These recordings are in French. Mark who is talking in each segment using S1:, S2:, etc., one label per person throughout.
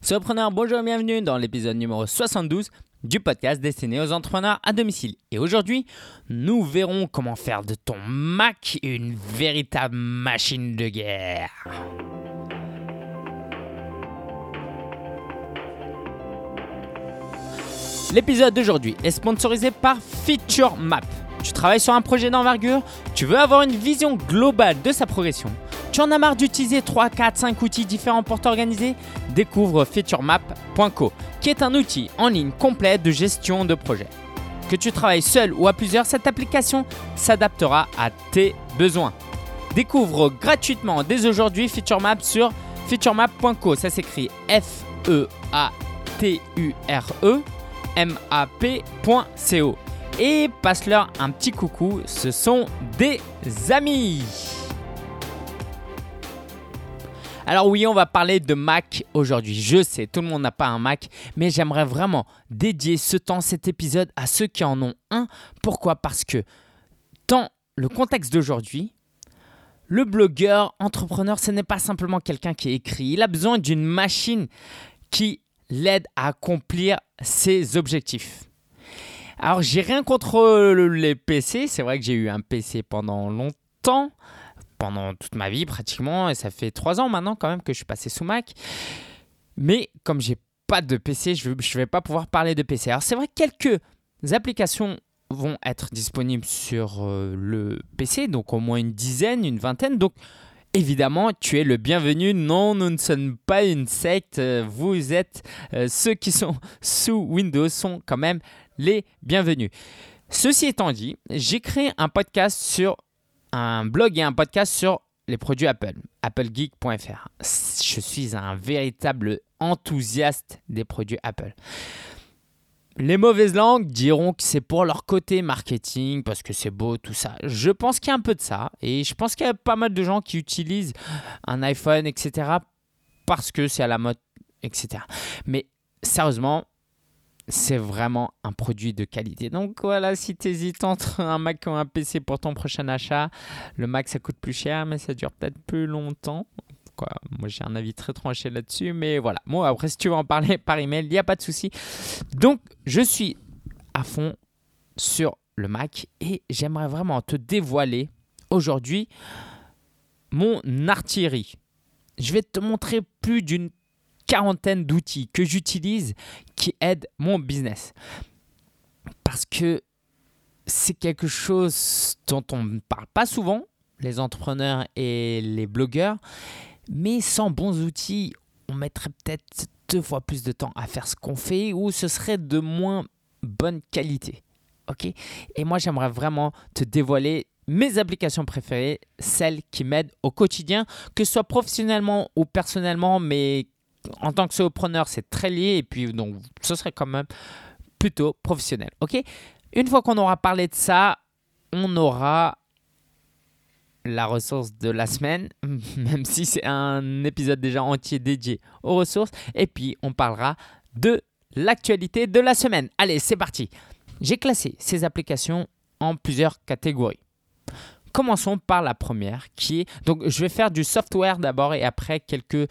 S1: Surpreneur, bonjour et bienvenue dans l'épisode numéro 72 du podcast destiné aux entrepreneurs à domicile. Et aujourd'hui, nous verrons comment faire de ton Mac une véritable machine de guerre. L'épisode d'aujourd'hui est sponsorisé par Feature Map. Tu travailles sur un projet d'envergure, tu veux avoir une vision globale de sa progression. Tu en as marre d'utiliser 3, 4, 5 outils différents pour t'organiser Découvre featuremap.co, qui est un outil en ligne complet de gestion de projet. Que tu travailles seul ou à plusieurs, cette application s'adaptera à tes besoins. Découvre gratuitement dès aujourd'hui FeatureMap sur featuremap.co. Ça s'écrit F-E-A-T-U-R-E map.co. Et passe-leur un petit coucou, ce sont des amis. Alors oui, on va parler de Mac aujourd'hui. Je sais, tout le monde n'a pas un Mac, mais j'aimerais vraiment dédier ce temps, cet épisode à ceux qui en ont un. Pourquoi? Parce que dans le contexte d'aujourd'hui, le blogueur, entrepreneur, ce n'est pas simplement quelqu'un qui écrit. Il a besoin d'une machine qui l'aide à accomplir ses objectifs. Alors, j'ai rien contre les PC. C'est vrai que j'ai eu un PC pendant longtemps, pendant toute ma vie pratiquement, et ça fait trois ans maintenant quand même que je suis passé sous Mac. Mais comme j'ai pas de PC, je ne vais pas pouvoir parler de PC. Alors, c'est vrai que quelques applications vont être disponibles sur euh, le PC, donc au moins une dizaine, une vingtaine. Donc, Évidemment, tu es le bienvenu. Non, nous ne sommes pas une secte. Vous êtes euh, ceux qui sont sous Windows sont quand même les bienvenus. Ceci étant dit, j'ai créé un podcast sur un blog et un podcast sur les produits Apple, applegeek.fr. Je suis un véritable enthousiaste des produits Apple. Les mauvaises langues diront que c'est pour leur côté marketing, parce que c'est beau, tout ça. Je pense qu'il y a un peu de ça. Et je pense qu'il y a pas mal de gens qui utilisent un iPhone, etc. parce que c'est à la mode, etc. Mais sérieusement, c'est vraiment un produit de qualité. Donc voilà, si tu hésites entre un Mac ou un PC pour ton prochain achat, le Mac ça coûte plus cher, mais ça dure peut-être plus longtemps. Moi, j'ai un avis très tranché là-dessus, mais voilà. Moi, après, si tu veux en parler par email, il n'y a pas de souci. Donc, je suis à fond sur le Mac et j'aimerais vraiment te dévoiler aujourd'hui mon artillerie. Je vais te montrer plus d'une quarantaine d'outils que j'utilise qui aident mon business. Parce que c'est quelque chose dont on ne parle pas souvent, les entrepreneurs et les blogueurs. Mais sans bons outils, on mettrait peut-être deux fois plus de temps à faire ce qu'on fait ou ce serait de moins bonne qualité. Ok? Et moi, j'aimerais vraiment te dévoiler mes applications préférées, celles qui m'aident au quotidien, que ce soit professionnellement ou personnellement, mais en tant que solopreneur, c'est très lié et puis donc ce serait quand même plutôt professionnel. Ok? Une fois qu'on aura parlé de ça, on aura la ressource de la semaine, même si c'est un épisode déjà entier dédié aux ressources. Et puis, on parlera de l'actualité de la semaine. Allez, c'est parti. J'ai classé ces applications en plusieurs catégories. Commençons par la première qui est... Donc, je vais faire du software d'abord et après quelques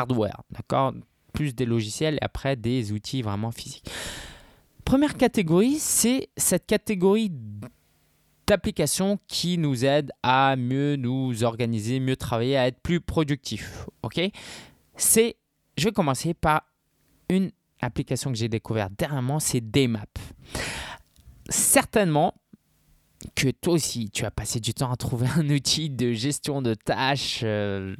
S1: hardware. D'accord? Plus des logiciels et après des outils vraiment physiques. Première catégorie, c'est cette catégorie d'applications qui nous aident à mieux nous organiser, mieux travailler, à être plus productif. Ok? C'est, je vais commencer par une application que j'ai découverte dernièrement, c'est Daymap. Certainement que toi aussi, tu as passé du temps à trouver un outil de gestion de tâches. Euh,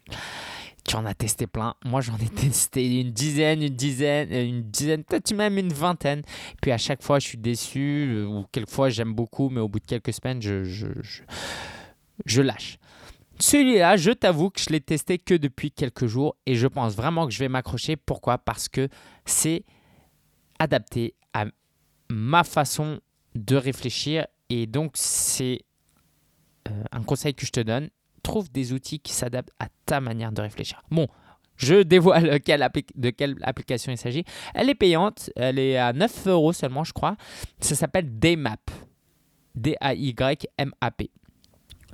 S1: tu en as testé plein. Moi, j'en ai testé une dizaine, une dizaine, euh, une dizaine, peut-être même une vingtaine. Puis à chaque fois, je suis déçu, euh, ou quelquefois, j'aime beaucoup, mais au bout de quelques semaines, je, je, je, lâche. Celui-là, je t'avoue que je l'ai testé que depuis quelques jours et je pense vraiment que je vais m'accrocher. Pourquoi? Parce que c'est adapté à ma façon de réfléchir et donc c'est euh, un conseil que je te donne trouve des outils qui s'adaptent à ta manière de réfléchir. Bon, je dévoile de quelle application il s'agit. Elle est payante, elle est à 9 euros seulement, je crois. Ça s'appelle Daymap. D-A-Y-M-A-P.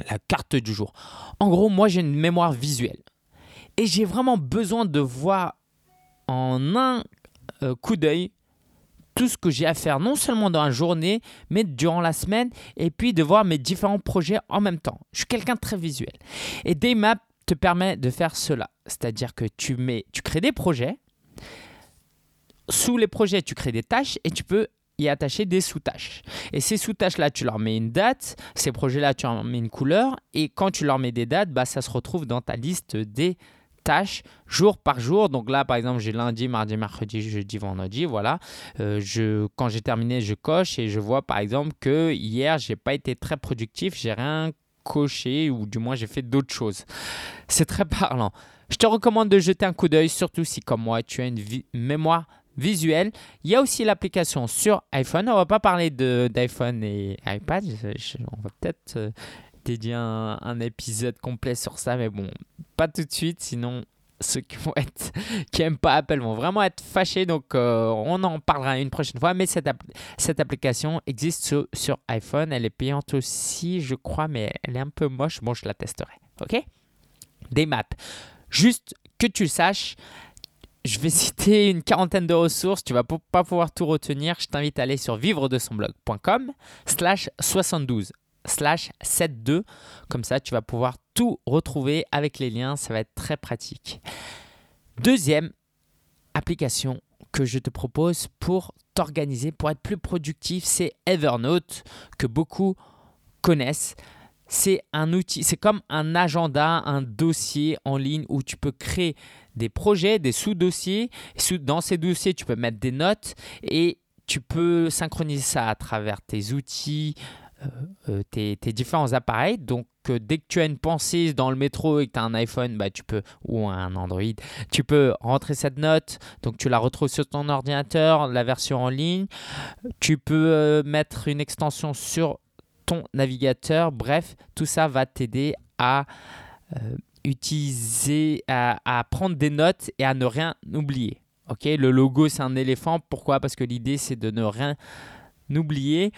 S1: La carte du jour. En gros, moi, j'ai une mémoire visuelle. Et j'ai vraiment besoin de voir en un euh, coup d'œil tout ce que j'ai à faire, non seulement dans la journée, mais durant la semaine, et puis de voir mes différents projets en même temps. Je suis quelqu'un de très visuel. Et Daymap te permet de faire cela. C'est-à-dire que tu, mets, tu crées des projets. Sous les projets, tu crées des tâches et tu peux y attacher des sous-tâches. Et ces sous-tâches-là, tu leur mets une date, ces projets-là, tu leur mets une couleur, et quand tu leur mets des dates, bah, ça se retrouve dans ta liste des tâches jour par jour. Donc là, par exemple, j'ai lundi, mardi, mercredi, jeudi, vendredi. Voilà. Euh, je, quand j'ai terminé, je coche et je vois par exemple que hier, j'ai pas été très productif. J'ai rien coché ou du moins j'ai fait d'autres choses. C'est très parlant. Je te recommande de jeter un coup d'œil, surtout si comme moi, tu as une mémoire visuel. Il y a aussi l'application sur iPhone. On va pas parler d'iPhone et iPad. on va peut-être euh, dédier un, épisode complet sur ça, mais bon, pas tout de suite, sinon ceux qui vont être qui aiment pas Apple vont vraiment être fâchés. Donc euh, on en parlera une prochaine fois. Mais cette, application existe sur, iPhone. Elle est payante aussi, je crois, mais elle est un peu moche. Bon, je la testerai. Ok? Des maps. Juste que tu saches, je vais citer une quarantaine de ressources, tu vas pas pouvoir tout retenir. Je t'invite à aller sur vivre de son blog.com slash 72 slash 72. Comme ça, tu vas pouvoir tout retrouver avec les liens. Ça va être très pratique. Deuxième application que je te propose pour t'organiser, pour être plus productif, c'est Evernote que beaucoup connaissent. C'est un outil, c'est comme un agenda, un dossier en ligne où tu peux créer des projets, des sous-dossiers. Dans ces dossiers, tu peux mettre des notes et tu peux synchroniser ça à travers tes outils, euh, euh, tes, différents appareils. Donc, euh, dès que tu as une pensée dans le métro et que tu as un iPhone bah, tu peux, ou un Android, tu peux rentrer cette note. Donc, tu la retrouves sur ton ordinateur, la version en ligne. Tu peux mettre une extension sur ton navigateur. Bref, tout ça va t'aider à utiliser, à, prendre des notes et à ne rien oublier. Ok, le logo c'est un éléphant. Pourquoi? Parce que l'idée c'est de ne rien oublier.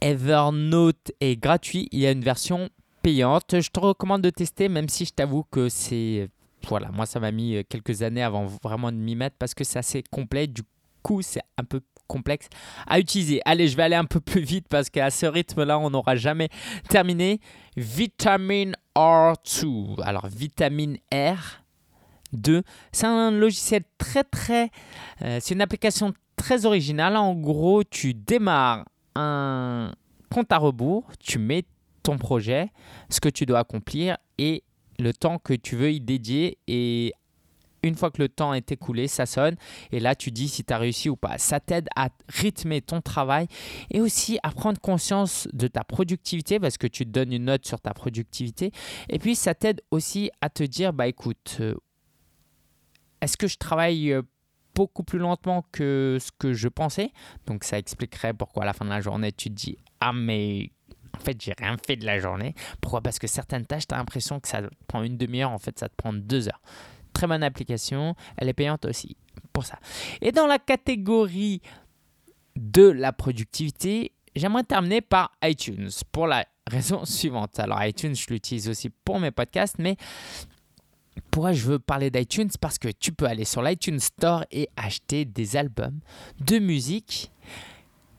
S1: Evernote est gratuit. Il y a une version payante. Je te recommande de tester, même si je t'avoue que c'est voilà, moi ça m'a mis quelques années avant vraiment de m'y mettre parce que c'est assez complet. Du coup, c'est un peu complexe à utiliser. Allez, je vais aller un peu plus vite parce qu'à ce rythme-là, on n'aura jamais terminé. Vitamine R2. Alors, vitamine R2, c'est un logiciel très très... Euh, c'est une application très originale. En gros, tu démarres un compte à rebours, tu mets ton projet, ce que tu dois accomplir et le temps que tu veux y dédier. Et une fois que le temps est écoulé, ça sonne. Et là tu dis si tu as réussi ou pas. Ça t'aide à rythmer ton travail et aussi à prendre conscience de ta productivité parce que tu te donnes une note sur ta productivité. Et puis ça t'aide aussi à te dire bah écoute, euh, est-ce que je travaille euh, beaucoup plus lentement que ce que je pensais Donc ça expliquerait pourquoi à la fin de la journée tu te dis ah mais en fait, j'ai rien fait de la journée. Pourquoi? Parce que certaines tâches, tu as l'impression que ça prend une demi-heure. En fait, ça te prend deux heures très bonne application. Elle est payante aussi pour ça. Et dans la catégorie de la productivité, j'aimerais terminer par iTunes pour la raison suivante. Alors iTunes, je l'utilise aussi pour mes podcasts, mais pourquoi je veux parler d'iTunes Parce que tu peux aller sur l'iTunes Store et acheter des albums de musique,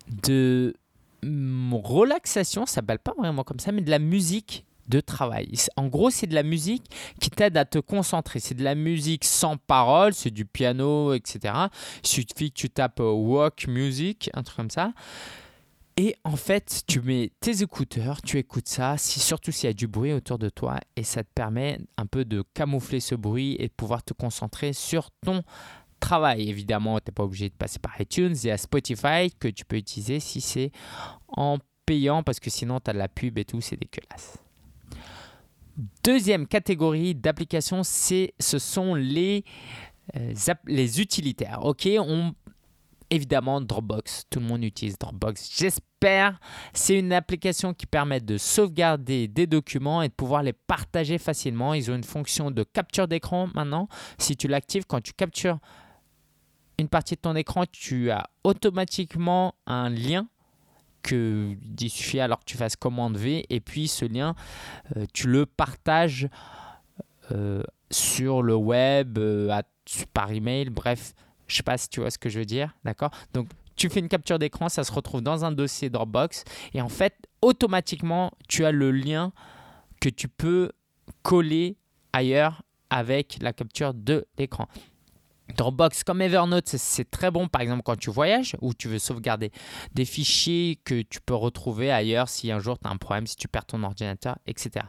S1: de relaxation, ça s'appelle pas vraiment comme ça, mais de la musique de travail. En gros, c'est de la musique qui t'aide à te concentrer. C'est de la musique sans parole, c'est du piano, etc. Il suffit que tu tapes euh, walk music, un truc comme ça. Et en fait, tu mets tes écouteurs, tu écoutes ça, si, surtout s'il y a du bruit autour de toi, et ça te permet un peu de camoufler ce bruit et de pouvoir te concentrer sur ton travail. Évidemment, tu n'es pas obligé de passer par iTunes, y a Spotify que tu peux utiliser si c'est en payant, parce que sinon tu as de la pub et tout, c'est dégueulasse. Deuxième catégorie d'applications, ce sont les, euh, les utilitaires. On, évidemment Dropbox, tout le monde utilise Dropbox. J'espère. C'est une application qui permet de sauvegarder des documents et de pouvoir les partager facilement. Ils ont une fonction de capture d'écran maintenant. Si tu l'actives, quand tu captures une partie de ton écran, tu as automatiquement un lien que il suffit alors que tu fasses commande V et puis ce lien euh, tu le partages euh, sur le web euh, par email, bref, je sais pas si tu vois ce que je veux dire, d'accord? Donc tu fais une capture d'écran, ça se retrouve dans un dossier Dropbox et en fait, automatiquement, tu as le lien que tu peux coller ailleurs avec la capture de l'écran. Dropbox comme Evernote, c'est très bon par exemple quand tu voyages ou tu veux sauvegarder des fichiers que tu peux retrouver ailleurs si un jour tu as un problème, si tu perds ton ordinateur, etc.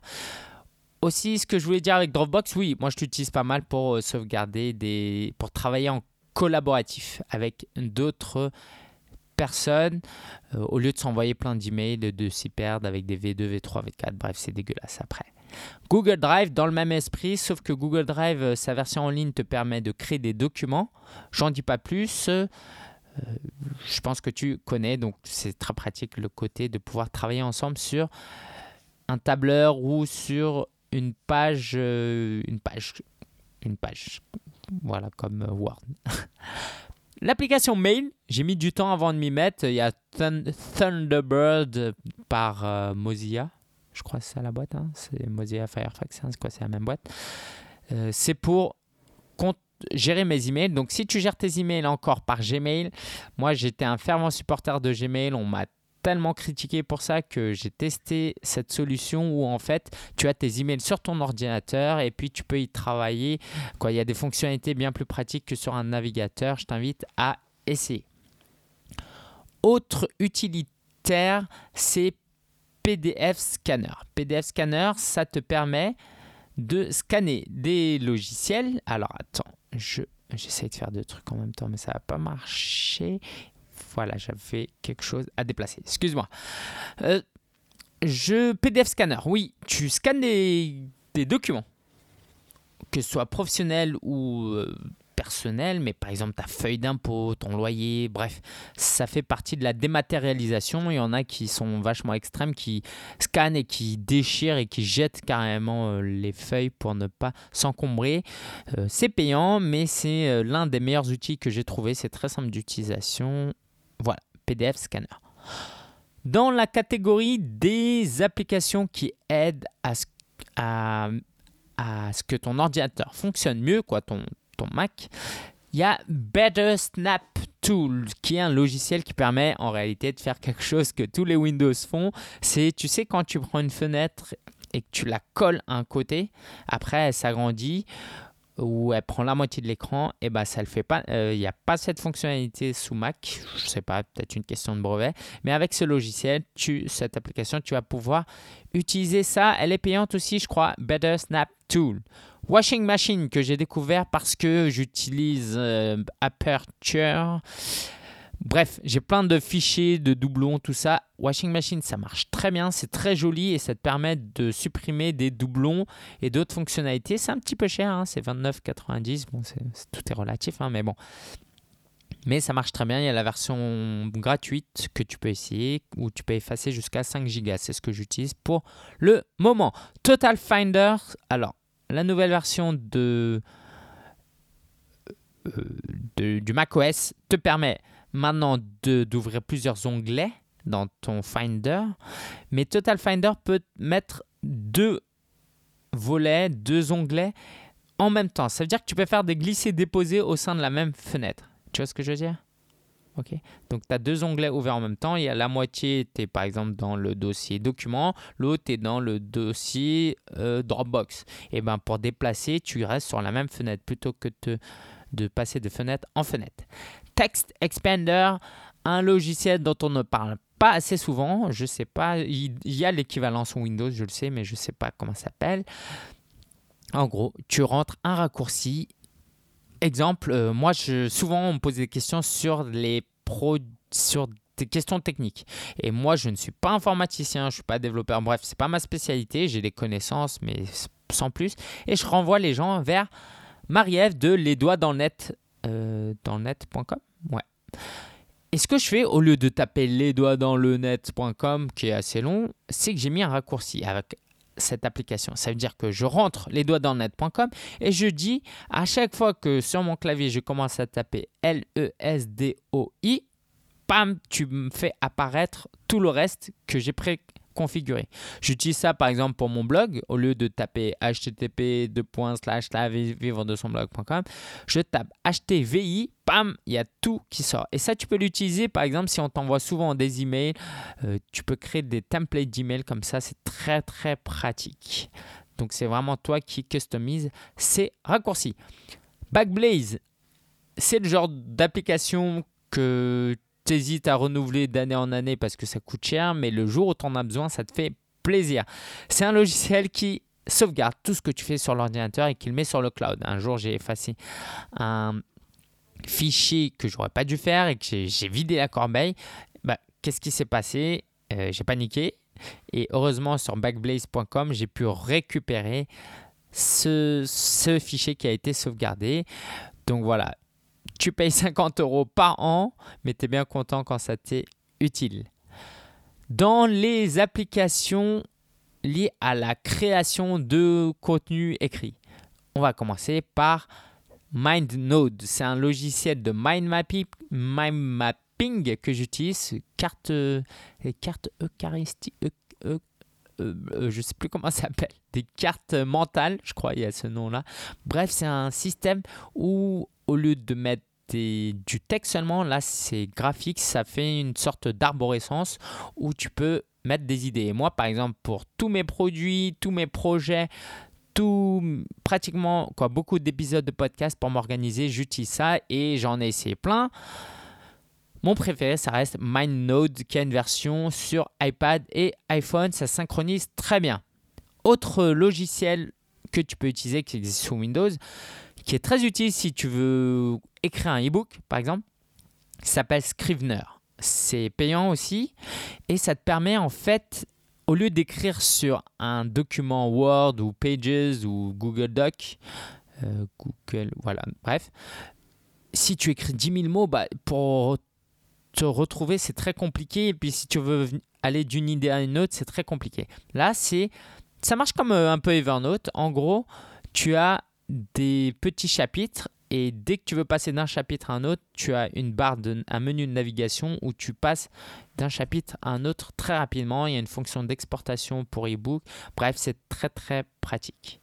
S1: Aussi, ce que je voulais dire avec Dropbox, oui, moi je l'utilise pas mal pour euh, sauvegarder des. pour travailler en collaboratif avec d'autres personnes euh, au lieu de s'envoyer plein d'emails, de s'y perdre avec des V2, V3, V4, bref, c'est dégueulasse après. Google Drive, dans le même esprit, sauf que Google Drive, euh, sa version en ligne te permet de créer des documents. J'en dis pas plus. Euh, je pense que tu connais, donc c'est très pratique le côté de pouvoir travailler ensemble sur un tableur ou sur une page, une page, une page, voilà comme Word. L'application Mail, j'ai mis du temps avant de m'y mettre. Il y a Thunderbird par Mozilla je crois que c'est ça la boîte, hein. c'est Mozilla Firefox, hein. c'est quoi, c'est la même boîte. Euh, c'est pour gérer mes emails. Donc si tu gères tes emails encore par Gmail, moi j'étais un fervent supporter de Gmail, on m'a tellement critiqué pour ça que j'ai testé cette solution où en fait tu as tes emails sur ton ordinateur et puis tu peux y travailler. Quoi, il y a des fonctionnalités bien plus pratiques que sur un navigateur. Je t'invite à essayer. Autre utilitaire, c'est PDF Scanner. PDF Scanner, ça te permet de scanner des logiciels. Alors attends, je, j'essaie de faire deux trucs en même temps, mais ça va pas marcher. Voilà, j'avais quelque chose à déplacer. Excuse-moi. Euh, je PDF Scanner, oui, tu scannes des, documents, que ce soit professionnel ou euh, personnel, mais par exemple ta feuille d'impôt, ton loyer, bref, ça fait partie de la dématérialisation. Il y en a qui sont vachement extrêmes, qui scannent et qui déchirent et qui jettent carrément euh, les feuilles pour ne pas s'encombrer. Euh, c'est payant, mais c'est l'un des meilleurs outils que j'ai trouvé. C'est très simple d'utilisation. Voilà, PDF Scanner. Dans la catégorie des applications qui aident à ce, à, à ce que ton ordinateur fonctionne mieux, quoi, ton, Mac. Il y a Better Snap Tool, qui est un logiciel qui permet en réalité de faire quelque chose que tous les Windows font. C'est, tu sais, quand tu prends une fenêtre et que tu la colles à un côté, après elle s'agrandit ou elle prend la moitié de l'écran, et ben ça le fait pas. Il euh, n'y a pas cette fonctionnalité sous Mac. Je sais pas, peut-être une question de brevet. Mais avec ce logiciel, cette application, tu vas pouvoir utiliser ça. Elle est payante aussi, je crois. Better Snap Tool. Washing machine que j'ai découvert parce que j'utilise euh, Aperture. Bref, j'ai plein de fichiers, de doublons, tout ça. Washing Machine, ça marche très bien, c'est très joli et ça te permet de supprimer des doublons et d'autres fonctionnalités. C'est un petit peu cher, hein, c'est 29,90. Bon, tout est relatif, hein, mais bon. Mais ça marche très bien. Il y a la version gratuite que tu peux essayer où tu peux effacer jusqu'à 5 Go. C'est ce que j'utilise pour le moment. Total Finder, alors la nouvelle version de, euh, du macOS te permet maintenant d'ouvrir plusieurs onglets dans ton Finder, mais Total Finder peut mettre deux volets, deux onglets en même temps. Ça veut dire que tu peux faire des glissés-déposés au sein de la même fenêtre. Tu vois ce que je veux dire? Ok. Donc, tu as deux onglets ouverts en même temps. Il y a la moitié, tu es par exemple dans le dossier document, l'autre est dans le dossier euh, Dropbox. Et ben pour déplacer, tu restes sur la même fenêtre plutôt que de passer de fenêtre en fenêtre. Text Expander, un logiciel dont on ne parle pas assez souvent. Je sais pas, il y a l'équivalence Windows, je le sais, mais je ne sais pas comment ça s'appelle. En gros, tu rentres un raccourci exemple, euh, moi, je, souvent, on me pose des questions sur les sur des questions techniques. Et moi, je ne suis pas informaticien, je ne suis pas développeur. Bref, c'est pas ma spécialité. J'ai des connaissances, mais sans plus. Et je renvoie les gens vers Marie-Ève de les doigts dans le net, euh, le net.com. Ouais. Et ce que je fais, au lieu de taper les doigts dans le net.com, qui est assez long, c'est que j'ai mis un raccourci avec cette application. Ça veut dire que je rentre les doigts dans net.com et je dis à chaque fois que sur mon clavier je commence à taper L-E-S-D-O-I, pam, tu me fais apparaître tout le reste que j'ai configurer. J'utilise ça par exemple pour mon blog. Au lieu de taper http vivre de son blog.com, je tape htvi, bam, il y a tout qui sort. Et ça, tu peux l'utiliser par exemple si on t'envoie souvent des emails. Euh, tu peux créer des templates d'emails comme ça. C'est très très pratique. Donc c'est vraiment toi qui customise ces raccourcis. Backblaze, c'est le genre d'application que tu hésites à renouveler d'année en année parce que ça coûte cher, mais le jour où tu en as besoin, ça te fait plaisir. C'est un logiciel qui sauvegarde tout ce que tu fais sur l'ordinateur et qui le met sur le cloud. Un jour, j'ai effacé un fichier que j'aurais pas dû faire et que j'ai vidé la corbeille. Bah, Qu'est-ce qui s'est passé? Euh, J'ai paniqué et heureusement sur backblaze.com, j'ai pu récupérer ce fichier qui a été sauvegardé. Donc voilà, tu payes 50 euros par an, mais tu es bien content quand ça t'est utile. Dans les applications liées à la création de contenu écrit, on va commencer par MindNode. C'est un logiciel de mind mapping, mind mapping que j'utilise, carte, euh, carte eucharistique, euh, euh, je sais plus comment ça s'appelle, des cartes mentales, je crois, il y a ce nom-là. Bref, c'est un système où, au lieu de mettre du texte seulement, là, c'est graphique, ça fait une sorte d'arborescence où tu peux mettre des idées. Moi, par exemple, pour tous mes produits, tous mes projets, tout, pratiquement quoi, beaucoup d'épisodes de podcast pour m'organiser, j'utilise ça et j'en ai essayé plein. Mon préféré, ça reste MindNode, qui a une version sur iPad et iPhone. Ça synchronise très bien. Autre logiciel que tu peux utiliser qui existe sous Windows, qui est très utile si tu veux écrire un e-book, par exemple, s'appelle Scrivener. C'est payant aussi et ça te permet en fait, au lieu d'écrire sur un document Word ou Pages ou Google Doc, euh, Google, voilà, bref, si tu écris 10 000 mots, bah, pour te retrouver, c'est très compliqué. Et puis si tu veux aller d'une idée à une autre, c'est très compliqué. Là, c'est ça marche comme euh, un peu Evernote. En gros, tu as des petits chapitres et dès que tu veux passer d'un chapitre à un autre, tu as une barre de, un menu de navigation où tu passes d'un chapitre à un autre très rapidement. Il y a une fonction d'exportation pour ebook. Bref, c'est très très pratique.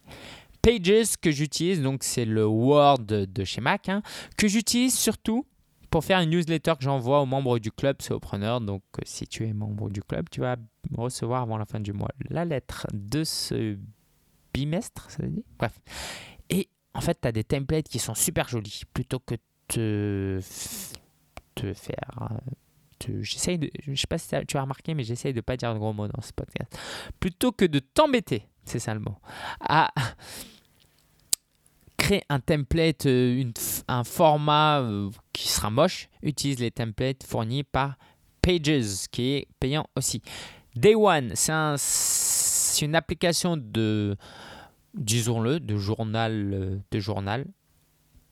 S1: Pages que j'utilise, donc c'est le Word de chez Mac, hein, que j'utilise surtout pour faire une newsletter que j'envoie aux membres du club Preneur. Donc, euh, si tu es membre du club, tu vas recevoir avant la fin du mois la lettre de ce bimestre, Bref. Et en fait, tu as des templates qui sont super jolis. Plutôt que te, te faire. Euh, j'essaye de. Je sais pas si tu as remarqué, mais j'essaye de pas dire de gros mots dans ce podcast. Plutôt que de t'embêter, c'est ça le mot, à crée un template, euh, un format euh, qui sera moche, utilise les templates fournis par Pages, qui est payant aussi. Day One, c'est une application de, disons-le, de journal, euh, de journal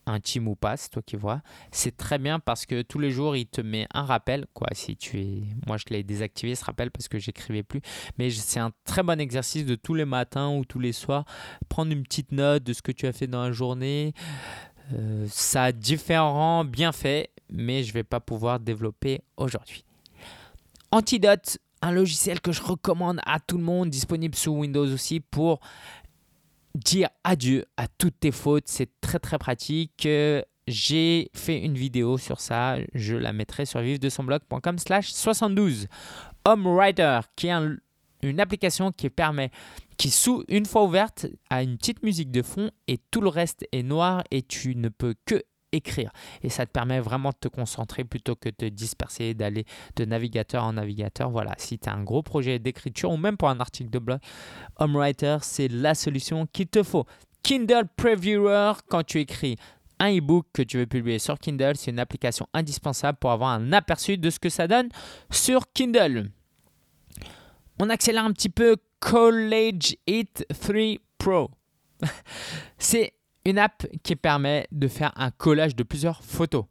S1: intime ou pas, c'est toi qui vois. C'est très bien parce que tous les jours, il te met un rappel. Quoi, si tu es... Moi, je l'ai désactivé ce rappel parce que j'écrivais plus. Mais c'est un très bon exercice de tous les matins ou tous les soirs. Prendre une petite note de ce que tu as fait dans la journée. Euh, ça a différents bienfaits, mais je vais pas pouvoir développer aujourd'hui. Antidote, un logiciel que je recommande à tout le monde, disponible sous Windows aussi pour dire adieu à toutes tes fautes. C'est très très pratique. Euh, j'ai fait une vidéo sur ça. Je la mettrai sur vive de son blog.com slash 72. HomeWriter, qui est une application qui permet, qui sous une fois ouverte, a une petite musique de fond et tout le reste est noir et tu ne peux que écrire. Et ça te permet vraiment de te concentrer plutôt que de te disperser, d'aller de navigateur en navigateur. Voilà, si tu as un gros projet d'écriture ou même pour un article de blog, HomeWriter, c'est la solution qu'il te faut. Kindle Previewer, quand tu écris un e-book que tu veux publier sur Kindle, c'est une application indispensable pour avoir un aperçu de ce que ça donne sur Kindle. On accélère un petit peu College It 3 Pro. c'est une app qui permet de faire un collage de plusieurs photos.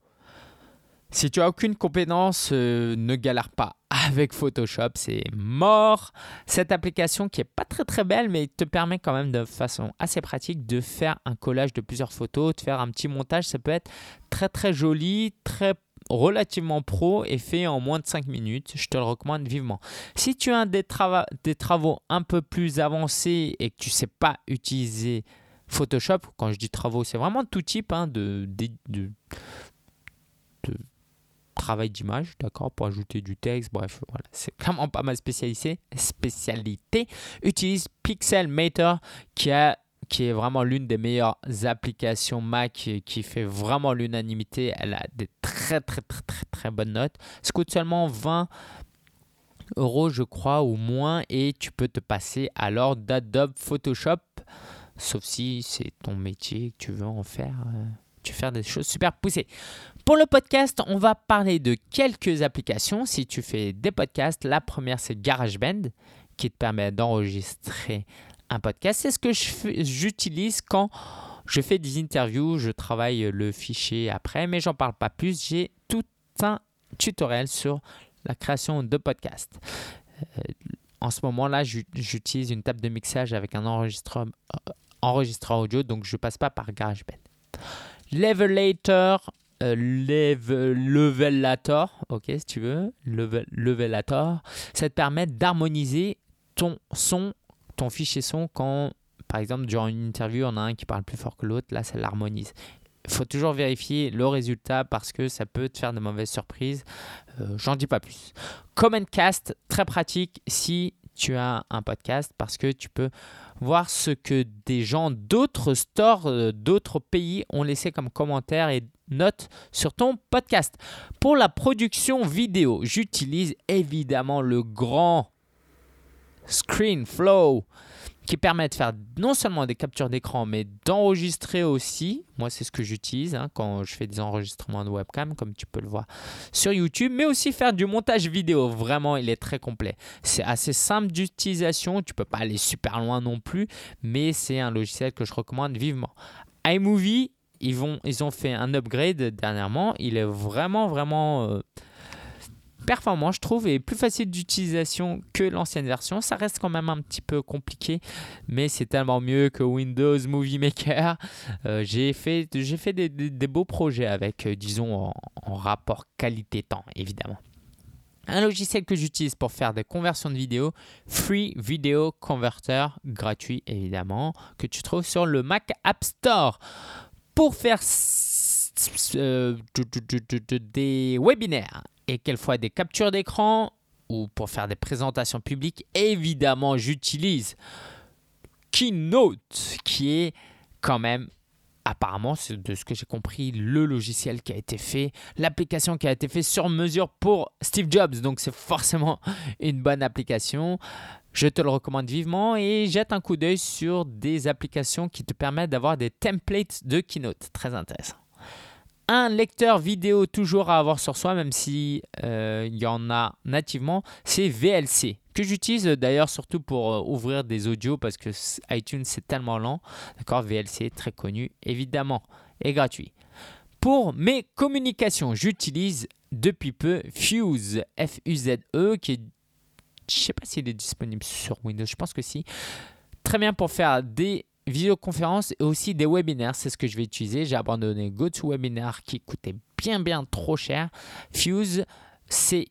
S1: Si tu as aucune compétence, euh, ne galère pas avec Photoshop, c'est mort. Cette application qui est pas très très belle, mais te permet quand même de façon assez pratique de faire un collage de plusieurs photos, de faire un petit montage. Ça peut être très très joli, très relativement pro et fait en moins de 5 minutes. Je te le recommande vivement. Si tu as des, des travaux un peu plus avancés et que tu sais pas utiliser Photoshop, quand je dis travaux, c'est vraiment tout type hein, de, travail d'image, d'accord, pour ajouter du texte, bref, voilà, c'est clairement pas ma spécialité. spécialité. Utilise Pixelmator qui qui est vraiment l'une des meilleures applications Mac qui fait vraiment l'unanimité. Elle a des très très très très très bonnes notes. Ça coûte seulement 20 euros je crois ou moins et tu peux te passer alors d'Adobe Photoshop sauf si c'est ton métier que tu veux en faire. Euh, tu veux faire des choses super poussées. Pour le podcast, on va parler de quelques applications. Si tu fais des podcasts, la première c'est GarageBand qui te permet d'enregistrer un podcast. C'est ce que j'utilise quand je fais des interviews, je travaille le fichier après, mais j'en parle pas plus. J'ai tout un tutoriel sur la création de podcasts. Euh, en ce moment-là, j'utilise une table de mixage avec un enregistreur, euh, enregistreur audio, donc je passe pas par GarageBand. Levelator, euh, levelator, ok si tu veux, levelator, ça te permet d'harmoniser ton son ton fichier son quand, par exemple, durant une interview, on a un qui parle plus fort que l'autre, là, ça l'harmonise. Il faut toujours vérifier le résultat parce que ça peut te faire de mauvaises surprises. Euh, j'en dis pas plus. Commentcast, très pratique si tu as un podcast parce que tu peux voir ce que des gens d'autres stores, euh, d'autres pays ont laissé comme commentaires et notes sur ton podcast. Pour la production vidéo, j'utilise évidemment le grand ScreenFlow qui permet de faire non seulement des captures d'écran, mais d'enregistrer aussi. Moi, c'est ce que j'utilise hein, quand je fais des enregistrements de webcam, comme tu peux le voir sur YouTube, mais aussi faire du montage vidéo. Vraiment, il est très complet. C'est assez simple d'utilisation. Tu peux pas aller super loin non plus, mais c'est un logiciel que je recommande vivement. iMovie, ils, vont, ils ont fait un upgrade dernièrement. Il est vraiment, vraiment. Euh, performant, je trouve, et plus facile d'utilisation que l'ancienne version. Ça reste quand même un petit peu compliqué, mais c'est tellement mieux que Windows Movie Maker. Euh, j'ai fait, j'ai fait des, beaux projets avec, euh, disons, en, rapport qualité-temps, évidemment. Un logiciel que j'utilise pour faire des conversions de vidéos, Free Video Converter, gratuit évidemment, que tu trouves sur le Mac App Store. Pour faire euh, des webinaires et fois des captures d'écran ou pour faire des présentations publiques, évidemment, j'utilise Keynote, qui est quand même, apparemment, de ce que j'ai compris, le logiciel qui a été fait, l'application qui a été faite sur mesure pour Steve Jobs. Donc, c'est forcément une bonne application. Je te le recommande vivement et jette un coup d'œil sur des applications qui te permettent d'avoir des templates de Keynote. Très intéressant un lecteur vidéo toujours à avoir sur soi, même si euh, y en a nativement, c'est VLC que j'utilise d'ailleurs surtout pour euh, ouvrir des audios parce que iTunes c'est tellement lent. D'accord, VLC très connu évidemment et gratuit. Pour mes communications, j'utilise depuis peu Fuse, F-U-Z-E, qui est, je sais pas s'il est disponible sur Windows, je pense que si. Très bien pour faire des visioconférences et aussi des webinaires. C'est ce que je vais utiliser. J'ai abandonné GoToWebinar qui coûtait bien bien trop cher. Fuse, c'est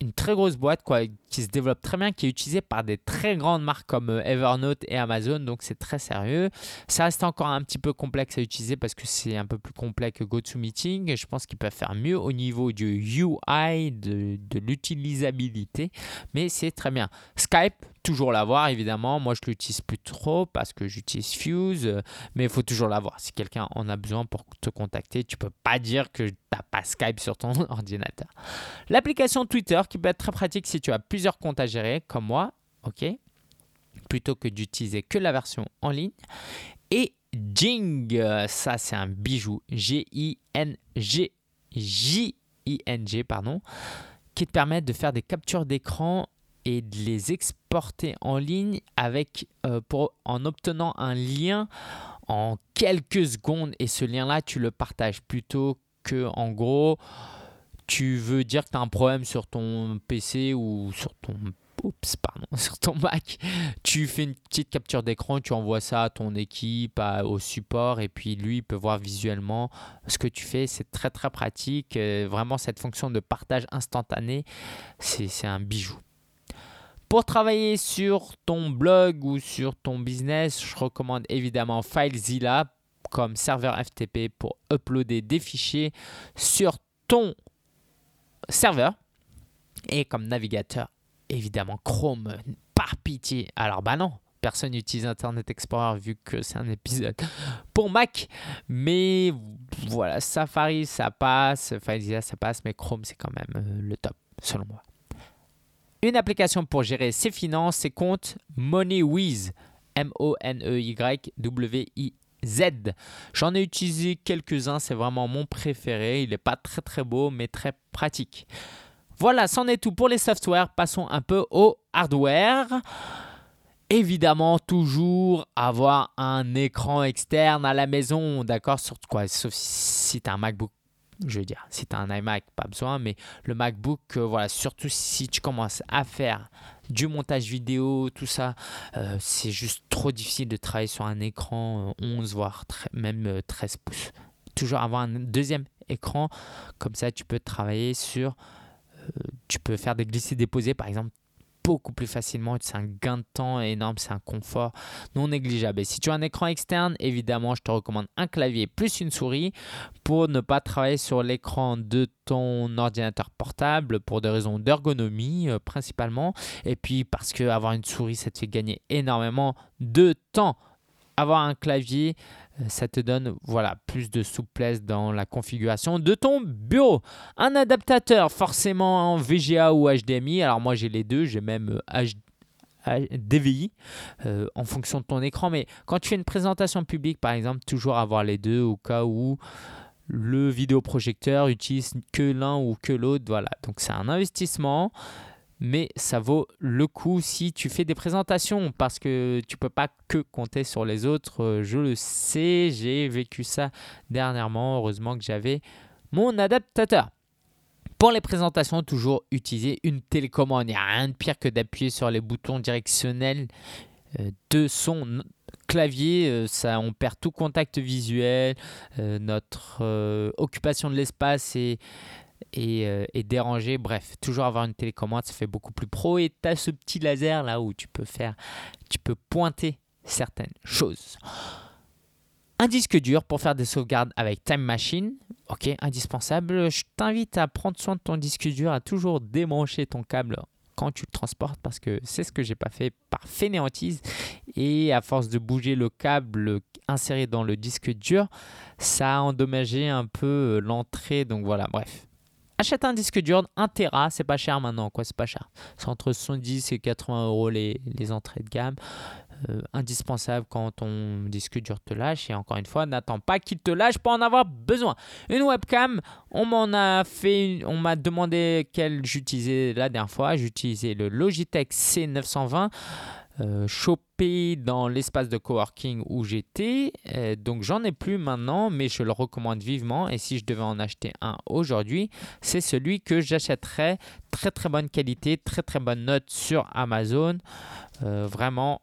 S1: une très grosse boîte quoi, qui se développe très bien, qui est utilisée par des très grandes marques comme euh, Evernote et Amazon, donc c'est très sérieux. Ça reste encore un petit peu complexe à utiliser parce que c'est un peu plus complet que GoToMeeting. Je pense qu'ils peuvent faire mieux au niveau du UI, de, de l'utilisabilité, mais c'est très bien. Skype, toujours l'avoir évidemment. Moi, je l'utilise plus trop parce que j'utilise Fuse, mais il faut toujours l'avoir. Si quelqu'un en a besoin pour te contacter, tu peux pas dire que tu n'as pas Skype sur ton ordinateur. L'application Twitter qui peut être très pratique si tu as plusieurs comptes à gérer, comme moi, ok, plutôt que d'utiliser que la version en ligne. Et Jing, ça c'est un bijou, G-I-N-G, J-I-N-G, pardon, qui te permet de faire des captures d'écran et de les exporter en ligne avec, euh, pour, en obtenant un lien en quelques secondes. Et ce lien-là, tu le partages plutôt que, en gros, tu veux dire que tu as un problème sur ton PC ou sur ton oups, pardon, sur ton Mac, tu fais une petite capture d'écran, tu envoies ça à ton équipe, au support, et puis lui il peut voir visuellement ce que tu fais. C'est très très pratique. Euh, vraiment, cette fonction de partage instantané, c'est un bijou. Pour travailler sur ton blog ou sur ton business, je recommande évidemment FileZilla comme serveur FTP pour uploader des fichiers sur ton serveur et comme navigateur évidemment Chrome, par pitié. Alors bah non, personne n'utilise Internet Explorer vu que c'est un épisode pour Mac. Mais voilà, Safari ça passe, FileZilla ça passe, mais Chrome c'est quand même euh, le top selon moi. Une application pour gérer ses finances, ses comptes, MoneyWiz, M-O-N-E-Y-W-I-Z. J'en ai utilisé quelques-uns, c'est vraiment mon préféré. Il n'est pas très très beau, mais très pratique. Voilà, c'en est tout pour les softwares. Passons un peu au hardware. Évidemment, toujours avoir un écran externe à la maison, d'accord Sur Sauf si tu as un MacBook je veux dire, si tu as un iMac, pas besoin, mais le MacBook, euh, voilà, surtout si tu commences à faire du montage vidéo, tout ça, euh, c'est juste trop difficile de travailler sur un écran 11, euh, voire même 13 pouces. Toujours avoir un deuxième écran, comme ça tu peux travailler sur tu peux faire des glissés-déposés, par exemple, beaucoup plus facilement. C'est un gain de temps énorme, c'est un confort non négligeable. Et si tu as un écran externe, évidemment, je te recommande un clavier plus une souris pour ne pas travailler sur l'écran de ton ordinateur portable pour des raisons d'ergonomie euh, principalement. Et puis parce que avoir une souris, ça te fait gagner énormément de temps. Avoir un clavier, ça te donne voilà, plus de souplesse dans la configuration de ton bureau. Un adaptateur forcément en VGA ou HDMI. Alors moi j'ai les deux, j'ai même euh, DVI euh, en fonction de ton écran. Mais quand tu fais une présentation publique par exemple, toujours avoir les deux au cas où le vidéoprojecteur utilise que l'un ou que l'autre. Voilà, donc c'est un investissement mais ça vaut le coup si tu fais des présentations parce que tu peux pas que compter sur les autres. Euh, je le sais, j'ai vécu ça dernièrement. Heureusement que j'avais mon adaptateur. Pour les présentations, toujours utiliser une télécommande. Il n'y a rien de pire que d'appuyer sur les boutons directionnels euh, de son clavier. Euh, ça, on perd tout contact visuel. Notre occupation de l'espace est euh, et, déranger. Bref, toujours avoir une télécommande, ça fait beaucoup plus pro. Et tu as ce petit laser là où tu peux faire, tu peux pointer certaines choses. Un disque dur pour faire des sauvegardes avec Time Machine. Ok, indispensable. Je t'invite à prendre soin de ton disque dur, à toujours démancher ton câble quand tu le transportes parce que c'est ce que j'ai pas fait par fainéantise et à force de bouger le câble inséré dans le disque dur, ça a endommagé un peu euh, l'entrée. Donc voilà, bref, achète un disque dur 1 Tera, c'est pas cher maintenant, quoi, c'est pas cher. C'est entre 70 et 80 euros les, les entrées de gamme. Euh, indispensable quand ton disque dur te lâche. Et encore une fois, n'attends pas qu'il te lâche pour en avoir besoin. Une webcam, on m'en a fait, on m'a demandé quelle j'utilisais la dernière fois. J'utilisais le Logitech C920 euh, chopé dans l'espace de coworking où j'étais. Euh, donc j'en ai plus maintenant, mais je le recommande vivement. Et si je devais en acheter un aujourd'hui, c'est celui que j'achèterais. Très très bonne qualité, très très bonne note sur Amazon. Euh, vraiment,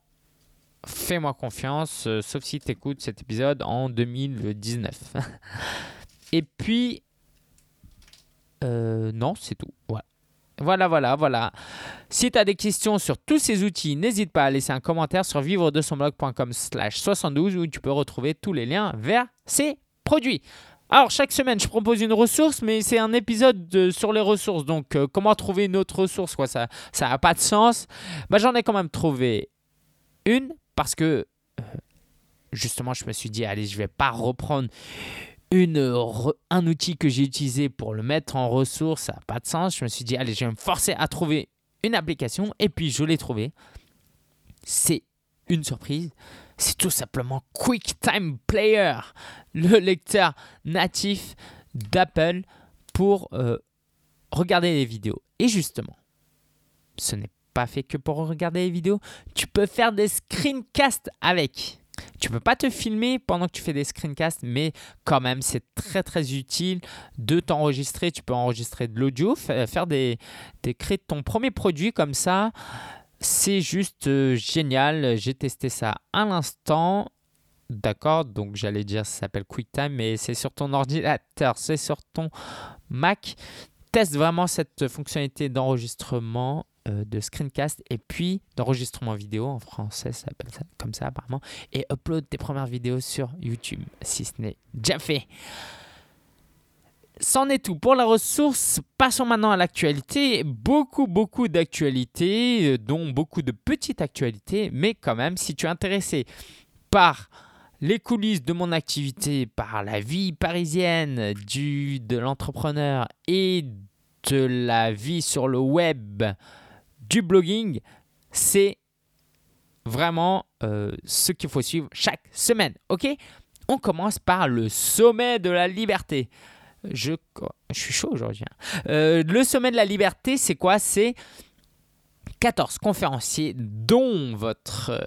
S1: fais-moi confiance, sauf si tu écoutes cet épisode en 2019. Et puis, non, c'est tout. Voilà. Voilà, voilà, voilà. Si tu as des questions sur tous ces outils, n'hésite pas à laisser un commentaire sur vivre de son blog.com slash 72 où tu peux retrouver tous les liens vers ces produits. Alors, chaque semaine, je propose une ressource, mais c'est un épisode sur les ressources. Donc, euh, comment trouver une autre ressource? Quoi, Ça n'a pas de sens. Bah, J'en ai quand même trouvé une parce que, euh, justement, je me suis dit, allez, je vais pas reprendre un outil que j'ai utilisé pour le mettre en ressource, ça n'a pas de sens. Je me suis dit, allez, je vais me forcer à trouver une application. Et puis, je l'ai trouvé. C'est une surprise. C'est tout simplement QuickTime Player, le lecteur natif d'Apple pour euh, regarder les vidéos. Et justement, ce n'est pas fait que pour regarder les vidéos. Tu peux faire des screencasts avec. Tu peux pas te filmer pendant que tu fais des screencasts, mais quand même, c'est très très utile de t'enregistrer. Tu peux enregistrer de l'audio, faire des, des créer ton premier produit comme ça. C'est juste euh, génial. J'ai testé ça à l'instant. D'accord, donc j'allais dire ça s'appelle QuickTime, mais c'est sur ton ordinateur, c'est sur ton Mac. Teste vraiment cette fonctionnalité d'enregistrement euh, de screencast et puis d'enregistrement vidéo en français, ça s'appelle ça comme ça apparemment, et upload tes premières vidéos sur YouTube si ce n'est déjà fait. C'en est tout pour la ressource. Passons maintenant à l'actualité. Beaucoup, beaucoup d'actualités, euh, dont beaucoup de petites actualités, mais quand même, si tu es intéressé par les coulisses de mon activité, par la vie parisienne du, de l'entrepreneur et de la vie sur le web, du blogging, c'est vraiment euh, ce qu'il faut suivre chaque semaine. Ok? On commence par le sommet de la liberté. Je, suis chaud aujourd'hui. Hein. Euh, le sommet de la liberté, c'est quoi? C'est 14 conférenciers, dont votre euh,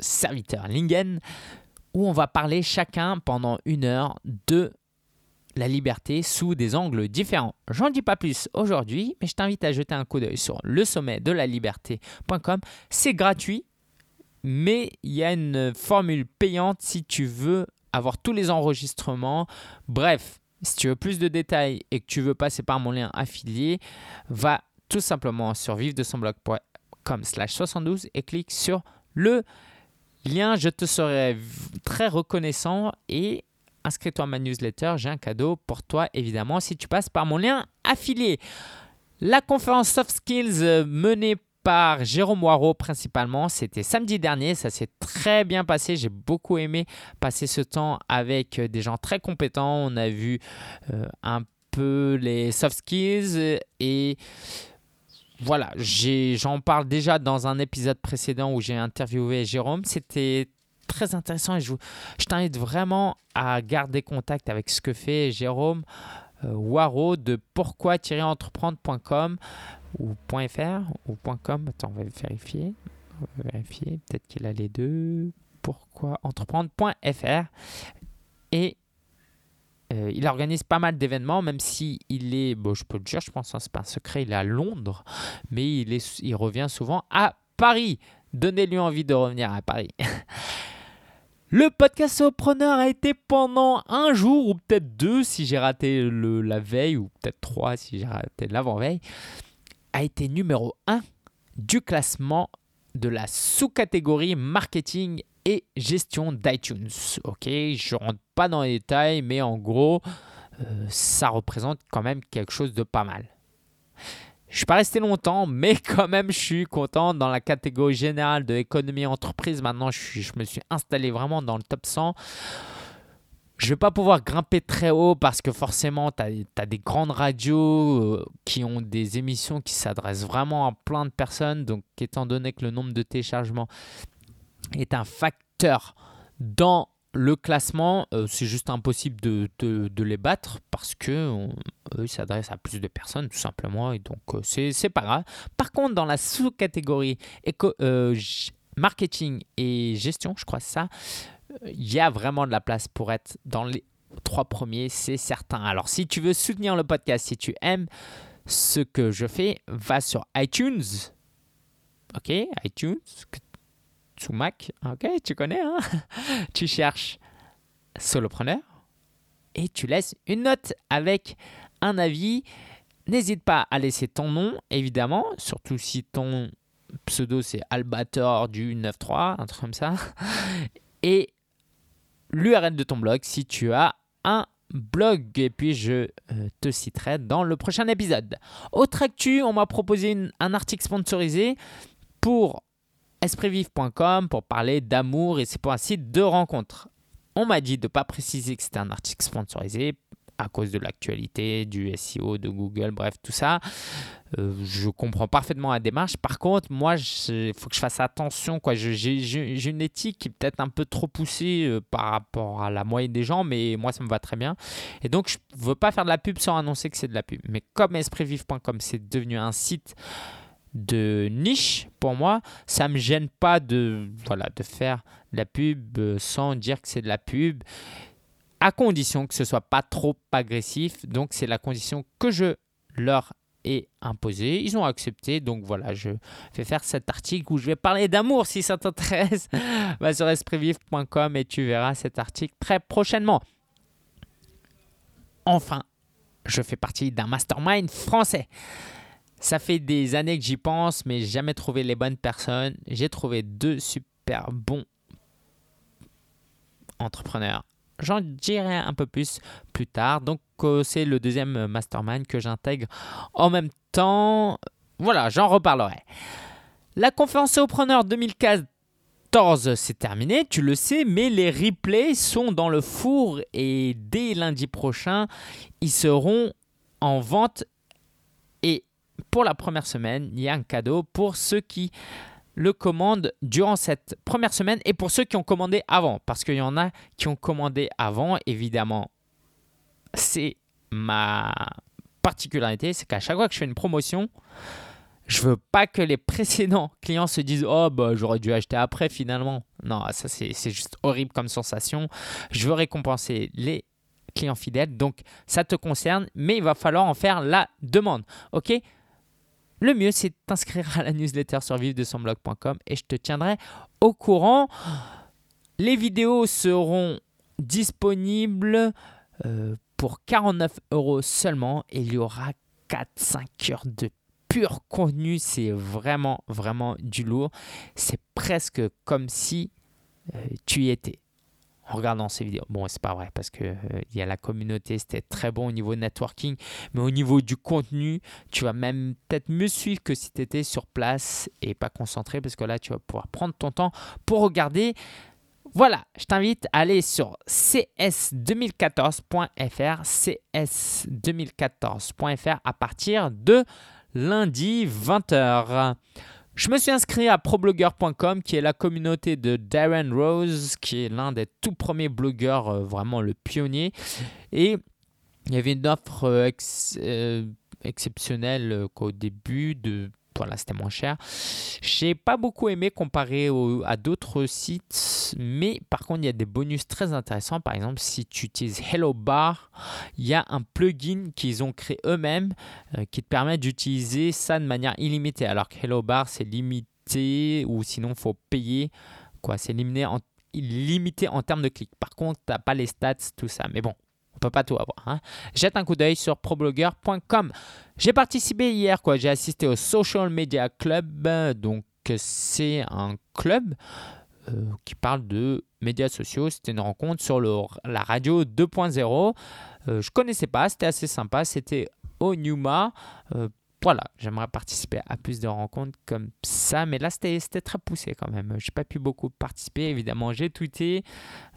S1: serviteur Lingen, où on va parler chacun pendant une heure de la liberté sous des angles différents. J'en dis pas plus aujourd'hui, mais je t'invite à jeter un coup d'œil sur le sommet de la liberté.com. C'est gratuit, mais il y a une formule payante si tu veux avoir tous les enregistrements. Bref, si tu veux plus de détails et que tu veux passer par mon lien affilié, va tout simplement sur vive de son blog.com slash 72 et clique sur le lien. Je te serai très reconnaissant et inscris-toi à ma newsletter, j'ai un cadeau pour toi évidemment si tu passes par mon lien affilié. La conférence Soft Skills euh, menée par Jérôme Waro principalement. C'était samedi dernier, ça s'est très bien passé. J'ai beaucoup aimé passer ce temps avec euh, des gens très compétents. On a vu euh, un peu les soft skills et voilà, j'en parle déjà dans un épisode précédent où j'ai interviewé Jérôme. C'était très intéressant et je, t'invite vraiment à garder contact avec ce que fait Jérôme euh, Waro de pourquoi-entreprendre.com ou .fr ou .com. Attends, on va vérifier. On va vérifier. Peut-être qu'il a les deux. Pourquoi entreprendre.fr et euh, il organise pas mal d'événements, même si il est, bon, je peux le dire, je pense, que hein, c'est pas un secret, il est à Londres, mais il revient souvent à Paris. Donnez-lui envie de revenir à Paris. Le podcast Sopreneur a été pendant un jour ou peut-être deux si j'ai raté le, la veille ou peut-être trois si j'ai raté l'avant-veille, a été numéro un du classement de la sous-catégorie marketing et gestion d'iTunes. Ok, je rentre pas dans les détails, mais en gros, euh, ça représente quand même quelque chose de pas mal. Je suis pas resté longtemps, mais quand même, je suis content. Dans la catégorie générale de économie entreprise, maintenant, je, me suis installé vraiment dans le top 100. Je ne vais pas pouvoir grimper très haut parce que forcément, tu as, des grandes radios euh, qui ont des émissions qui s'adressent vraiment à plein de personnes. Donc, étant donné que le nombre de téléchargements est un facteur dans le classement, euh, c'est juste impossible de, les battre parce que s'adressent à plus de personnes tout simplement et donc euh, c'est pas grave. Par contre, dans la sous-catégorie euh, marketing et gestion, je crois ça, il y a vraiment de la place pour être dans les trois premiers, c'est certain. Alors, si tu veux soutenir le podcast, si tu aimes ce que je fais, va sur iTunes. Ok, iTunes, Mac. Ok, tu connais, hein? Tu cherches solopreneur et tu laisses une note avec un avis. N'hésite pas à laisser ton nom, évidemment, surtout si ton pseudo c'est Albator du 93, un truc comme ça. Et l'URL de ton blog si tu as un blog. Et puis je euh, te citerai dans le prochain épisode. Autre actu, on m'a proposé un article sponsorisé pour espritvive.com pour parler d'amour et c'est pour un site de rencontre. On m'a dit de ne pas préciser que c'était un article sponsorisé à cause de l'actualité, du SEO, de Google, bref, tout ça. Euh, je comprends parfaitement la démarche. Par contre, moi, il faut que je fasse attention. Quoi. J'ai une éthique qui est peut-être un peu trop poussée euh, par rapport à la moyenne des gens, mais moi, ça me va très bien. Et donc, je ne veux pas faire de la pub sans annoncer que c'est de la pub. Mais comme espritvive.com, c'est devenu un site de niche pour moi. Ça me gêne pas de, voilà, de faire de la pub euh, sans dire que c'est de la pub, à condition que ce soit pas trop agressif. Donc c'est la condition que je leur ai imposée. Ils ont accepté. Donc voilà, je vais faire cet article où je vais parler d'amour si ça t'intéresse. Va sur espritvive.com et tu verras cet article très prochainement. Enfin, je fais partie d'un mastermind français. Ça fait des années que j'y pense, mais jamais trouvé les bonnes personnes. J'ai trouvé deux super bons entrepreneurs. J'en dirai un peu plus plus tard. Donc, euh, c'est le deuxième mastermind que j'intègre en même temps. Voilà, j'en reparlerai. La conférence Preneur 2014, c'est terminé, tu le sais, mais les replays sont dans le four et dès lundi prochain, ils seront en vente pour la première semaine, il y a un cadeau pour ceux qui le commandent durant cette première semaine et pour ceux qui ont commandé avant. Parce qu'il y en a qui ont commandé avant, évidemment. C'est ma particularité, c'est qu'à chaque fois que je fais une promotion, je veux pas que les précédents clients se disent oh bah j'aurais dû acheter après finalement. Non, ça c'est juste horrible comme sensation. Je veux récompenser les clients fidèles, donc ça te concerne, mais il va falloir en faire la demande. Ok? Le mieux, c'est de t'inscrire à la newsletter sur vive-de-son-blog.com et je te tiendrai au courant. Les vidéos seront disponibles euh, pour 49 euros seulement il y aura 4-5 heures de pur contenu. C'est vraiment, vraiment du lourd. C'est presque comme si euh, tu y étais en regardant ces vidéos. Bon, c'est pas vrai parce que euh, il y a la communauté, c'était très bon au niveau networking, mais au niveau du contenu, tu vas même peut-être mieux suivre que si tu étais sur place et pas concentré parce que là, tu vas pouvoir prendre ton temps pour regarder. Voilà, je t'invite à aller sur cs2014.fr, cs2014.fr à partir de lundi 20h. Je me suis inscrit à problogger.com qui est la communauté de Darren Rose, qui est l'un des tout premiers blogueurs, euh, vraiment le pionnier. Et il y avait une offre euh, euh, exceptionnelle qu'au début de voilà, c'était moins cher. J'ai pas beaucoup aimé comparé à d'autres sites, mais par contre, il y a des bonus très intéressants. Par exemple, si tu utilises Hello Bar, il y a un plugin qu'ils ont créé eux-mêmes euh, qui te permet d'utiliser ça de manière illimitée. Alors que Hello Bar, c'est limité ou sinon, faut payer. Quoi, c'est limité en, limité en termes de clics. Par contre, tu n'as pas les stats, tout ça. Mais bon, peut pas tout avoir. Hein. Jette un coup d'œil sur problogger.com. J'ai participé hier, quoi. J'ai assisté au Social Media Club. Donc, c'est un club euh, qui parle de médias sociaux. C'était une rencontre sur la radio 2.0. Euh, je connaissais pas, c'était assez sympa. C'était au Numa. Euh, voilà, j'aimerais participer à plus de rencontres comme ça, mais là c'était très poussé quand même. J'ai pas pu beaucoup participer, évidemment. J'ai tweeté,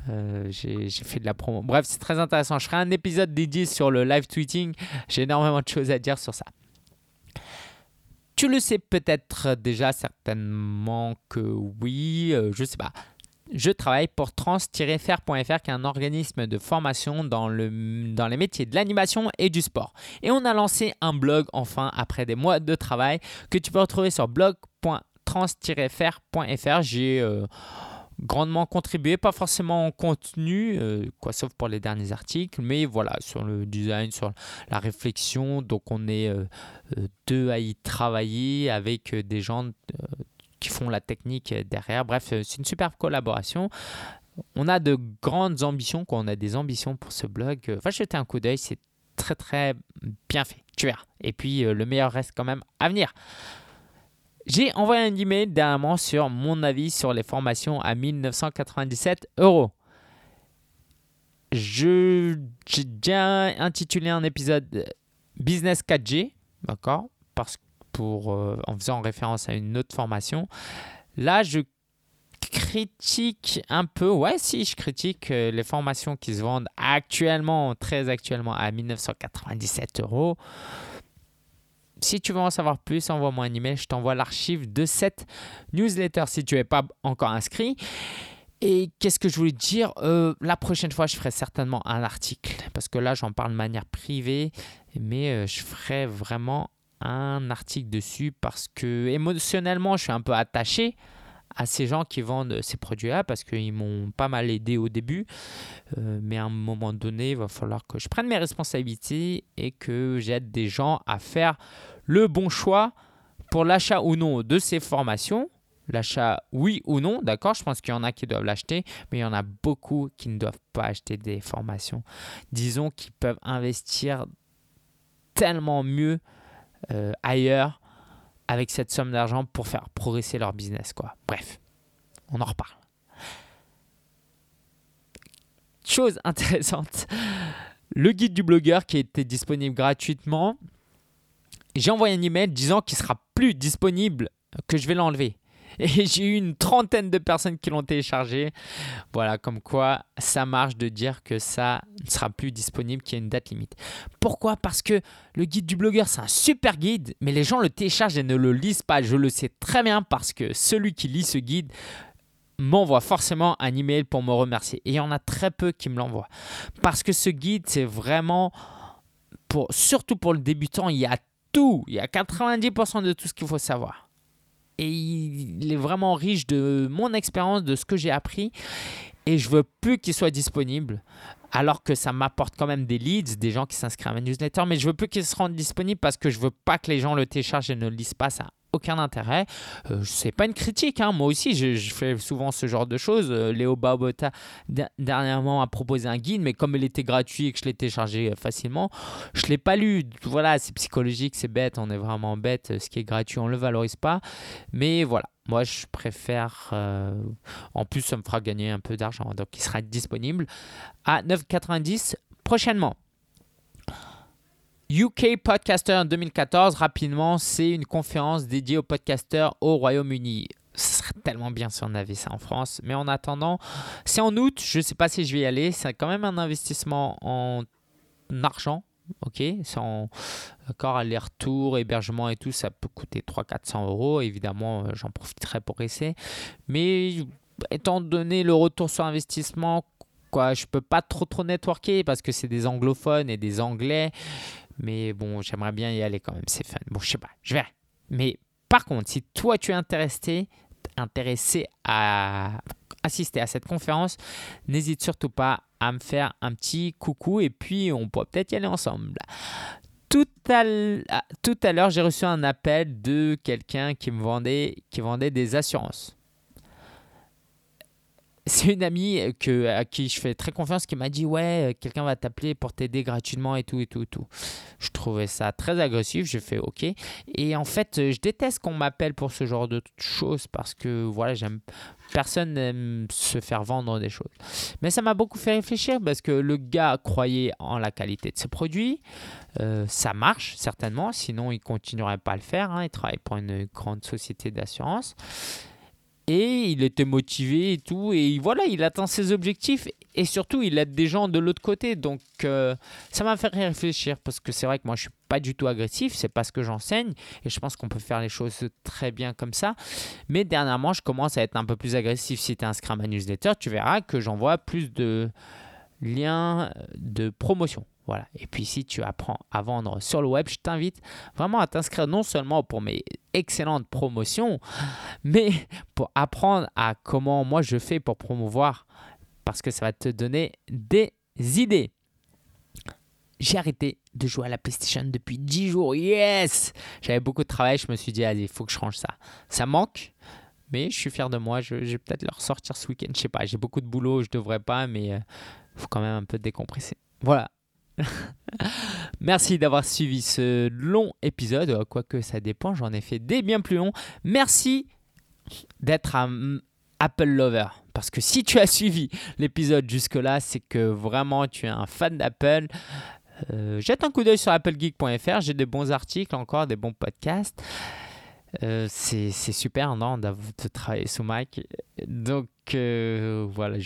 S1: euh, j'ai fait de la promo. Bref, c'est très intéressant. Je ferai un épisode dédié sur le live tweeting. J'ai énormément de choses à dire sur ça. Tu le sais peut-être déjà certainement que oui, euh, je sais pas je travaille pour trans-faire.fr qui est un organisme de formation dans, le, dans les métiers de l'animation et du sport. Et on a lancé un blog enfin après des mois de travail que tu peux retrouver sur blog.trans-faire.fr. J'ai euh, grandement contribué, pas forcément en contenu, euh, quoi, sauf pour les derniers articles, mais voilà, sur le design, sur la réflexion. Donc on est euh, deux à y travailler avec des gens qui font la technique derrière. Bref, euh, c'est une superbe collaboration. On a de grandes ambitions, quand on a des ambitions pour ce blog. Euh, va jeter un coup d'œil, c'est très très bien fait, tu verras. Et puis euh, le meilleur reste quand même à venir. J'ai envoyé un email dernièrement sur mon avis sur les formations à 1997 euros. J'ai déjà intitulé un épisode Business 4G, d'accord Parce que pour, euh, en faisant référence à une autre formation. Là, je critique un peu, ouais, si, je critique euh, les formations qui se vendent actuellement, très actuellement, à 1997 euros. Si tu veux en savoir plus, envoie-moi un email, je t'envoie l'archive de cette newsletter si tu n'es pas encore inscrit. Et qu'est-ce que je voulais dire? Euh, La prochaine fois, je ferai certainement un article, parce que là, j'en parle de manière privée, mais je ferai vraiment un article dessus parce que émotionnellement, je suis un peu attaché à ces gens qui vendent ces produits-là parce qu'ils m'ont pas mal aidé au début. Euh, mais à un moment donné, il va falloir que je prenne mes responsabilités et que j'aide des gens à faire le bon choix pour l'achat ou non de ces formations. L'achat, oui ou non, d'accord, je pense qu'il y en a qui doivent l'acheter, mais il y en a beaucoup qui ne doivent pas acheter des formations. Disons qu'ils peuvent investir tellement mieux ailleurs avec cette somme d'argent pour faire progresser leur business. Quoi. Bref, on en reparle. Chose intéressante, le guide du blogueur qui était disponible gratuitement, j'ai envoyé un email disant qu'il sera plus disponible, que je vais l'enlever. Et j'ai eu une trentaine de personnes qui l'ont téléchargé. Voilà, comme quoi ça marche de dire que ça ne sera plus disponible, qu'il y a une date limite. Pourquoi? Parce que le guide du blogueur, c'est un super guide, mais les gens le téléchargent et ne le lisent pas. Je le sais très bien parce que celui qui lit ce guide m'envoie forcément un email pour me remercier. Et il y en a très peu qui me l'envoient. Parce que ce guide, c'est vraiment, pour, surtout pour le débutant, il y a tout. Il y a 90% de tout ce qu'il faut savoir et il est vraiment riche de mon expérience, de ce que j'ai appris. Et je veux plus qu'il soit disponible, alors que ça m'apporte quand même des leads, des gens qui s'inscrivent à ma newsletter. Mais je veux plus qu'il se rende disponible parce que je veux pas que les gens le téléchargent et ne le lisent pas. Ça aucun intérêt. Euh, c'est pas une critique, hein. moi aussi je, fais souvent ce genre de choses. Euh, Léo Babota dernièrement a proposé un guide, mais comme il était gratuit et que je l'ai téléchargé euh, facilement, je l'ai pas lu. Voilà, c'est psychologique, c'est bête, on est vraiment bête. Ce qui est gratuit, on le valorise pas. Mais voilà, moi je préfère. en plus, ça me fera gagner un peu d'argent, donc il sera disponible à 9,90 prochainement. UK Podcaster 2014, rapidement, c'est une conférence dédiée aux podcasters au Royaume-Uni. Ce serait tellement bien si on avait ça en France. Mais en attendant, c'est en août. Je ne sais pas si je vais y aller. C'est quand même un investissement en argent. Ok, sans encore aller-retour, hébergement et tout, ça peut coûter 300-400 euros. Évidemment, euh, j'en profiterai pour essayer. Mais étant donné le retour sur investissement, quoi, je peux pas trop trop networker parce que c'est des anglophones et des anglais. Mais bon, j'aimerais bien y aller quand même, c'est fun. Bon, je sais pas, je vais. Mais par contre, si toi tu es intéressé, intéressé à assister à cette conférence, n'hésite surtout pas à me faire un petit coucou et puis on pourrait peut-être y aller ensemble. Tout à, à l'heure, j'ai reçu un appel de quelqu'un qui me vendait, qui vendait des assurances c'est une amie que, à qui je fais très confiance qui m'a dit ouais quelqu'un va t'appeler pour t'aider gratuitement et tout et tout et tout. Je trouvais ça très agressif, j'ai fait ok et en fait je déteste qu'on m'appelle pour ce genre de choses parce que voilà j'aime personne n'aime se faire vendre des choses. Mais ça m'a beaucoup fait réfléchir parce que le gars croyait en la qualité de ses produits, euh, ça marche certainement, sinon il continuerait pas à le faire. Hein. Il travaille pour une grande société d'assurance et il était motivé et tout. Et voilà il atteint ses objectifs. Et surtout il aide des gens de l'autre côté. Donc euh, ça m'a fait réfléchir parce que c'est vrai que moi je suis pas du tout agressif. C'est pas ce que j'enseigne. Et je pense qu'on peut faire les choses très bien comme ça. Mais dernièrement je commence à être un peu plus agressif. Si tu es inscrit à ma tu verras que j'envoie plus de liens de promotion voilà. Et puis si tu apprends à vendre sur le web, je t'invite vraiment à t'inscrire non seulement pour mes excellentes promotions, mais pour apprendre à comment moi je fais pour promouvoir, parce que ça va te donner des idées. J'ai arrêté de jouer à la PlayStation depuis 10 jours. Yes J'avais beaucoup de travail, je me suis dit, allez, il faut que je change ça. Ça manque, mais je suis fier de moi. Je, vais peut-être le ressortir ce week-end. Je sais pas, j'ai beaucoup de boulot, je devrais pas, mais il euh, faut quand même un peu décompresser. Voilà, Merci d'avoir suivi ce long épisode, quoique ça dépend, j'en ai fait des bien plus longs. Merci d'être un Apple Lover. Parce que si tu as suivi l'épisode jusque-là, c'est que vraiment tu es un fan d'Apple. Euh, jette un coup d'œil sur applegeek.fr, j'ai des bons articles encore, des bons podcasts. Euh, c'est super non, de travailler sous Mac. Donc euh, voilà,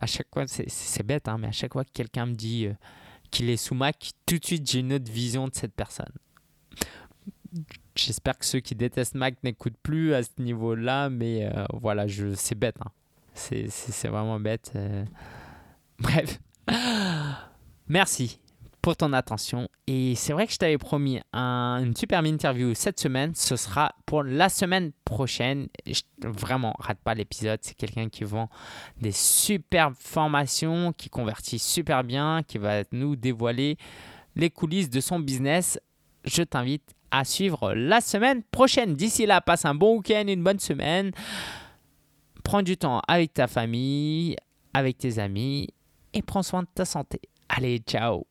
S1: à chaque fois, c'est bête, hein, mais à chaque fois que quelqu'un me dit qu'il est sous Mac, tout de suite j'ai une autre vision de cette personne. J'espère que ceux qui détestent Mac n'écoutent plus à ce niveau-là, mais euh, voilà, c'est bête. Hein. C'est, vraiment bête. Euh. Bref. Merci pour ton attention. Et c'est vrai que je t'avais promis une superbe interview cette semaine. Ce sera pour la semaine prochaine. vraiment, rate pas l'épisode. C'est quelqu'un qui vend des superbes formations, qui convertit super bien, qui va nous dévoiler les coulisses de son business. Je t'invite à suivre la semaine prochaine. D'ici là, passe un bon week-end, une bonne semaine. Prends du temps avec ta famille, avec tes amis et prends soin de ta santé. Allez, ciao